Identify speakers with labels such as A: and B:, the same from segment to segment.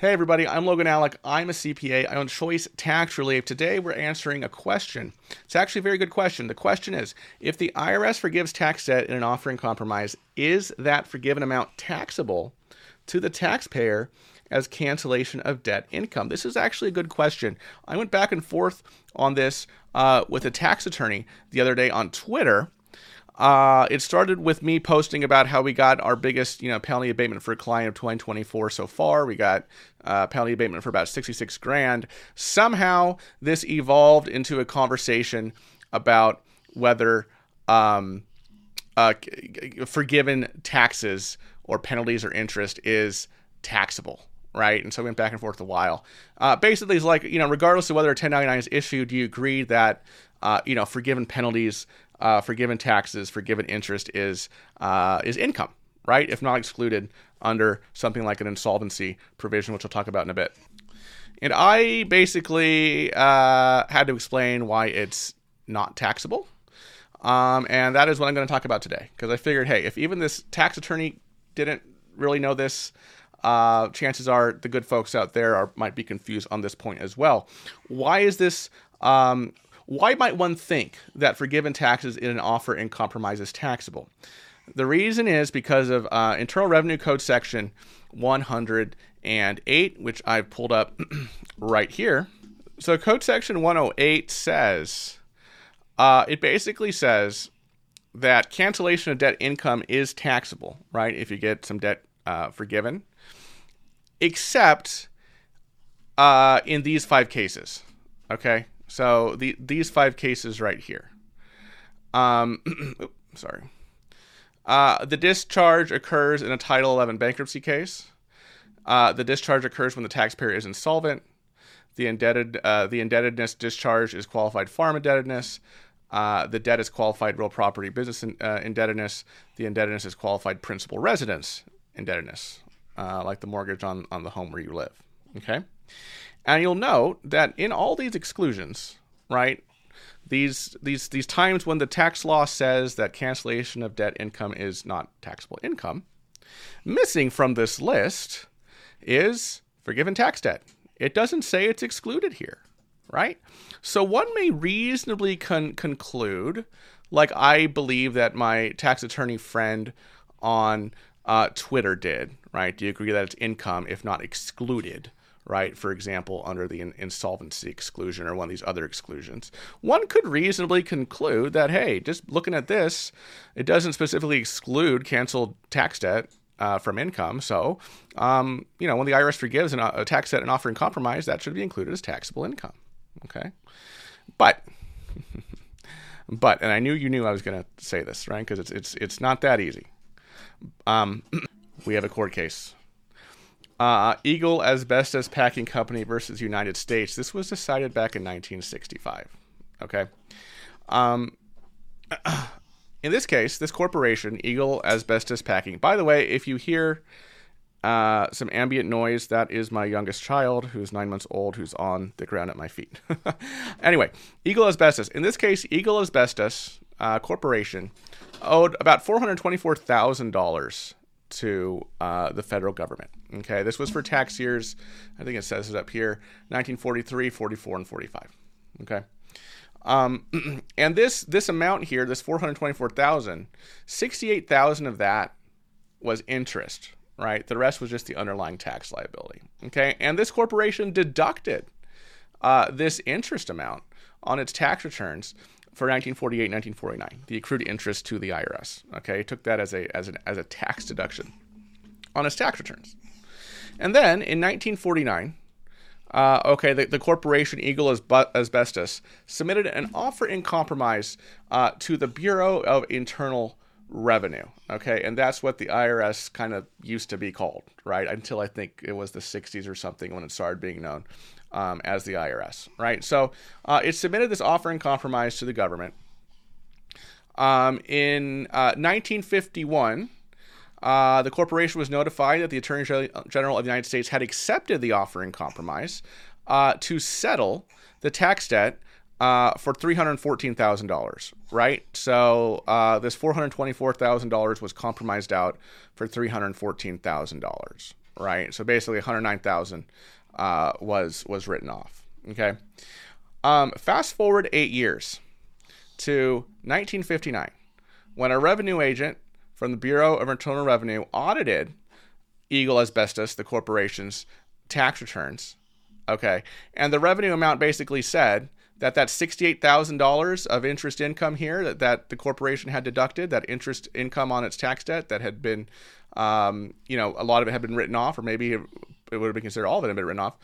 A: Hey everybody, I'm Logan Allec. I'm a CPA. I own Choice Tax Relief. Today we're answering a question. It's actually a very good question. The question is if the IRS forgives tax debt in an offer in compromise, is that forgiven amount taxable to the taxpayer as cancellation of debt income? This is actually a good question. I went back and forth on this uh, with a tax attorney the other day on Twitter uh, it started with me posting about how we got our biggest, you know, penalty abatement for a client of 2024 so far. We got uh, penalty abatement for about 66 grand. Somehow, this evolved into a conversation about whether um, uh, forgiven taxes or penalties or interest is taxable right? And so we went back and forth a while. Uh, basically, it's like you know, regardless of whether a 1099 is issued, do you agree that uh, you know forgiven penalties uh, forgiven taxes, forgiven interest is uh, is income, right? If not excluded under something like an insolvency provision, which I'll talk about in a bit. And I basically uh, had to explain why it's not taxable. Um, and that is what I'm going to talk about today. Because I figured, hey, if even this tax attorney didn't really know this, uh, chances are the good folks out there are, might be confused on this point as well. Why is this um, why might one think that forgiven taxes in an offer in compromise is taxable? The reason is because of uh, Internal Revenue Code section 108, which I've pulled up right here. So, Code section 108 says, uh, it basically says that cancellation of debt income is taxable, right? If you get some debt uh, forgiven, except uh, in these five cases. Okay. So the these five cases right here. Um, sorry. Uh, the discharge occurs in a Title 11 bankruptcy case. Uh, the discharge occurs when the taxpayer is insolvent. The indebted uh, the indebtedness discharge is qualified farm indebtedness. Uh, the debt is qualified real property business in, uh, indebtedness. The indebtedness is qualified principal residence indebtedness, uh, like the mortgage on, on the home where you live. Okay. And you'll note that in all these exclusions, right, these these these times when the tax law says that cancellation of debt income is not taxable income, missing from this list is forgiven tax debt. It doesn't say it's excluded here, right? So one may reasonably con- conclude, like I believe that my tax attorney friend on uh, Twitter did, right? Do you agree that it's income if not excluded? Right? For example, under the insolvency exclusion or one of these other exclusions, one could reasonably conclude that, hey, just looking at this, it doesn't specifically exclude canceled tax debt uh, from income. So, um, you know, when the IRS forgives an, a tax debt and offer in compromise, that should be included as taxable income. Okay. But, but, and I knew you knew I was going to say this, right? Because it's, it's, it's not that easy. Um, we have a court case uh, Eagle Asbestos Packing Company versus United States. This was decided back in 1965. Okay. Um, in this case, this corporation, Eagle Asbestos Packing. By the way, if you hear uh, some ambient noise, that is my youngest child, who's nine months old, who's on the ground at my feet. anyway, Eagle Asbestos. In this case, Eagle Asbestos uh, Corporation owed about $424,000 to uh, the federal government. Okay, this was for tax years, I think it says it up here 1943, 44, and 45. Okay. Um, and this this amount here, this 424,000, 68,000 of that was interest, right? The rest was just the underlying tax liability. Okay, and this corporation deducted uh, this interest amount on its tax returns for 1948, 1949, the accrued interest to the IRS. Okay, took that as a as an as a tax deduction on his tax returns. And then in 1949, uh, okay, the, the corporation Eagle as Asbestos submitted an offer in compromise uh, to the Bureau of Internal Revenue. Okay, and that's what the IRS kind of used to be called, right? Until I think it was the 60s or something when it started being known um, as the IRS, right? So uh, it submitted this offer in compromise to the government. Um, in uh, 1951, uh, the corporation was notified that the Attorney General of the United States had accepted the offer in compromise uh, to settle the tax debt uh, for $314,000, right? So uh, this $424,000 was compromised out for $314,000, right? So basically, 109,000 uh, was was written off. Okay. Um, fast forward eight years to 1959, when a revenue agent from the Bureau of Internal Revenue audited Eagle Asbestos, the corporation's tax returns. Okay, and the revenue amount basically said that that $68,000 of interest income here that, that the corporation had deducted, that interest income on its tax debt that had been, um, you know, a lot of it had been written off, or maybe it, would have been considered all of it had been written off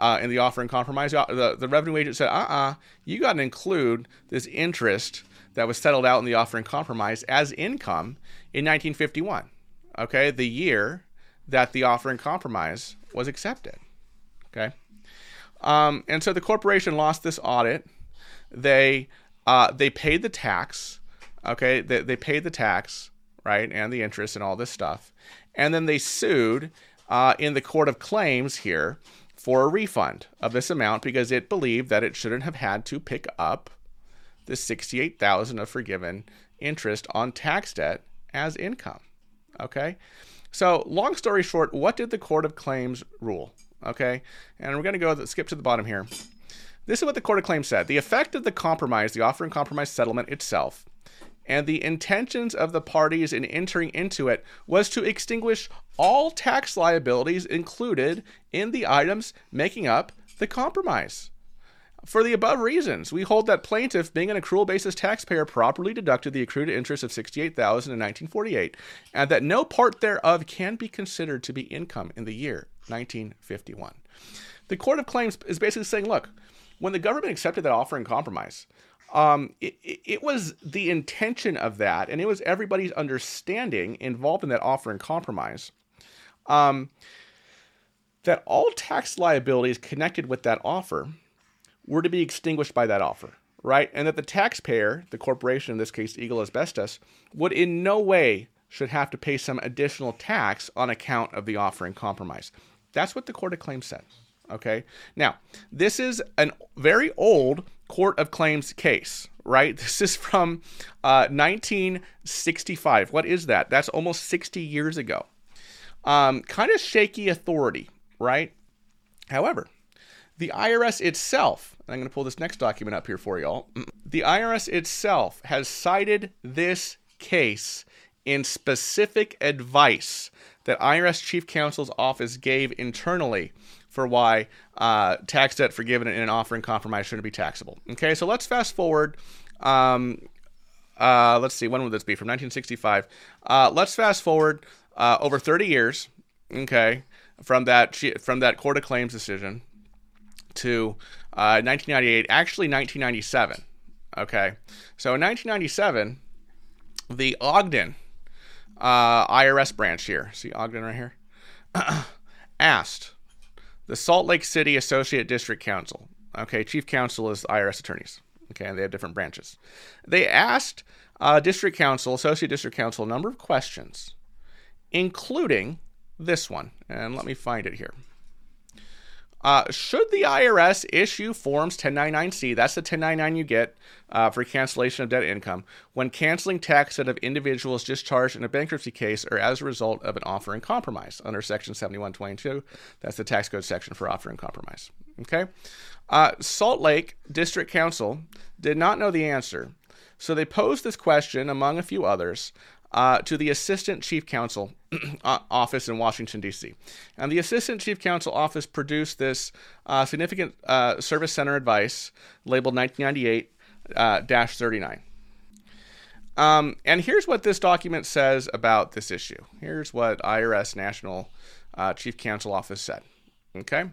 A: uh, in the offer and compromise. The, the revenue agent said, uh uh you got to include this interest that was settled out in the offer and compromise as income in 1951. Okay, the year that the offer and compromise was accepted. Okay. Um, and so the corporation lost this audit. They uh, they paid the tax. Okay, they, they paid the tax, right, and the interest and all this stuff, and then they sued uh, in the court of claims here for a refund of this amount because it believed that it shouldn't have had to pick up the sixty-eight thousand of forgiven interest on tax debt as income. Okay, so long story short, what did the court of claims rule? Okay, and we're going to go skip to the bottom here. This is what the Court of Claims said. The effect of the compromise, the offer and compromise settlement itself, and the intentions of the parties in entering into it was to extinguish all tax liabilities included in the items making up the compromise. For the above reasons, we hold that plaintiff, being an accrual basis taxpayer, properly deducted the accrued interest of sixty-eight thousand in 1948, and that no part thereof can be considered to be income in the year 1951. The Court of Claims is basically saying, look, when the government accepted that offer in compromise, um, it, it, was the intention of that, and it was everybody's understanding involved in that offer in compromise, um, that all tax liabilities connected with that offer were to be extinguished by that offer, right? And that the taxpayer, the corporation, in this case Eagle Asbestos, would in no way should have to pay some additional tax on account of the offer in compromise. That's what the Court of Claims said. Okay. Now, this is a very old Court of Claims case, right? This is from uh, 1965. What is that? That's almost 60 years ago. Um, kind of shaky authority, right? However, the IRS itself, I'm going to pull this next document up here for y'all. The IRS itself has cited this case in specific advice that IRS Chief Counsel's office gave internally for why uh, tax debt forgiven in an offer in compromise shouldn't be taxable. Okay, so let's fast forward. Um, uh, let's see, when would this be? From 1965. Uh, let's fast forward uh, over 30 years. Okay, from that from that court of claims decision to 1998, uh, actually 1997. Okay, so in 1997, the Ogden uh, IRS branch here, see Ogden right here, asked the Salt Lake City Associate District Counsel. Okay, Chief Counsel is IRS attorneys. Okay, and they have different branches. They asked uh, District Counsel, Associate District Counsel, a number of questions, including this one. And let me find it here. Uh, should the IRS issue Forms 1099-C, that's the 1099 you get uh, for cancellation of debt income, when canceling tax debt of individuals discharged in a bankruptcy case or as a result of an offer in compromise under Section 7122. That's the tax code section for offer in compromise. Okay? Uh, Salt Lake District Counsel did not know the answer, so they posed this question, among a few others, uh, to the Assistant Chief Counsel uh, office in Washington, D.C. And the Assistant Chief Counsel office produced this uh, significant uh, service center advice labeled 1998 uh, 39. Um, and here's what this document says about this issue. Here's what IRS National uh, Chief Counsel Office said. Okay.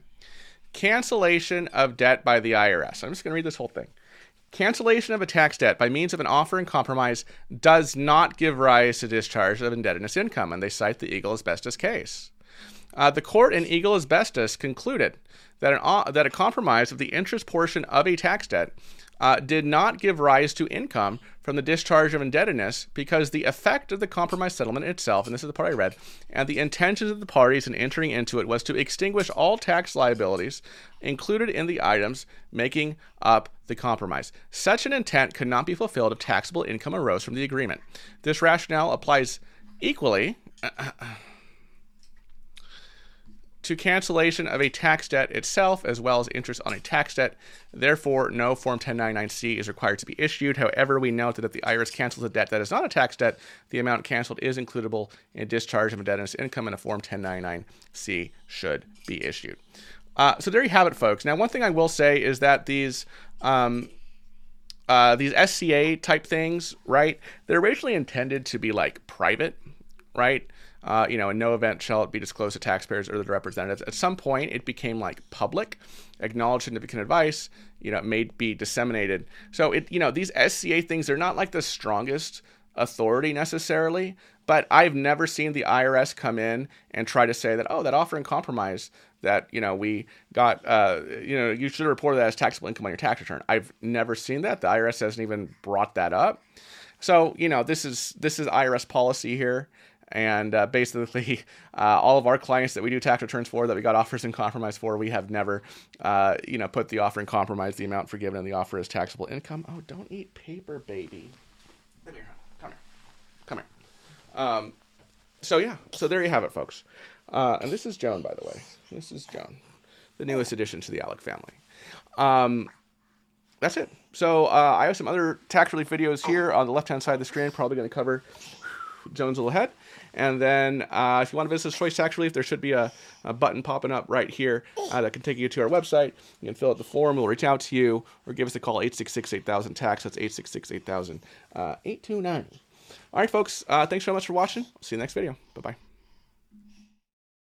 A: Cancellation of debt by the IRS. I'm just going to read this whole thing. Cancellation of a tax debt by means of an offer and compromise does not give rise to discharge of indebtedness income, and they cite the Eagle asbestos case. Uh, the court in Eagle asbestos concluded that, an, uh, that a compromise of the interest portion of a tax debt uh, did not give rise to income from the discharge of indebtedness because the effect of the compromise settlement itself, and this is the part I read, and the intentions of the parties in entering into it was to extinguish all tax liabilities included in the items making up the compromise. Such an intent could not be fulfilled if taxable income arose from the agreement. This rationale applies equally. to cancellation of a tax debt itself, as well as interest on a tax debt. Therefore, no Form 1099-C is required to be issued. However, we note that if the IRS cancels a debt that is not a tax debt, the amount canceled is includable in discharge of indebtedness income, and a Form 1099-C should be issued. Uh, so there you have it, folks. Now, one thing I will say is that these um, uh, these SCA type things, right? They're originally intended to be like private, right? Uh, you know, in no event shall it be disclosed to taxpayers or their representatives. At some point, it became like public, acknowledged significant advice. You know, it may be disseminated. So it, you know, these SCA things, they're not like the strongest authority necessarily, but I've never seen the IRS come in and try to say that, oh, that offer in compromise that you know we got uh, you know you should report that as taxable income on your tax return. I've never seen that. The IRS hasn't even brought that up. So you know this is this is IRS policy here, and uh, basically uh, all of our clients that we do tax returns for that we got offers in compromise for, we have never uh, you know put the offer in compromise, the amount forgiven, and the offer as taxable income. Oh, don't eat paper, baby. Come here, come here, come here. Um, so yeah, so there you have it, folks. Uh, and this is Joan, by the way. This is Joan, the newest addition to the Allec family. Um, that's it. So uh, I have some other tax relief videos here on the left-hand side of the screen. Probably going to cover Joan's little head. And then uh, if you want to visit Choice Tax Relief, there should be a, a button popping up right here uh, that can take you to our website. You can fill out the form. We'll reach out to you or give us a call, 866-8000-TAX. That's 866-8000-829. Uh, All right, folks. Uh, thanks so much for watching. See you next video. Bye-bye.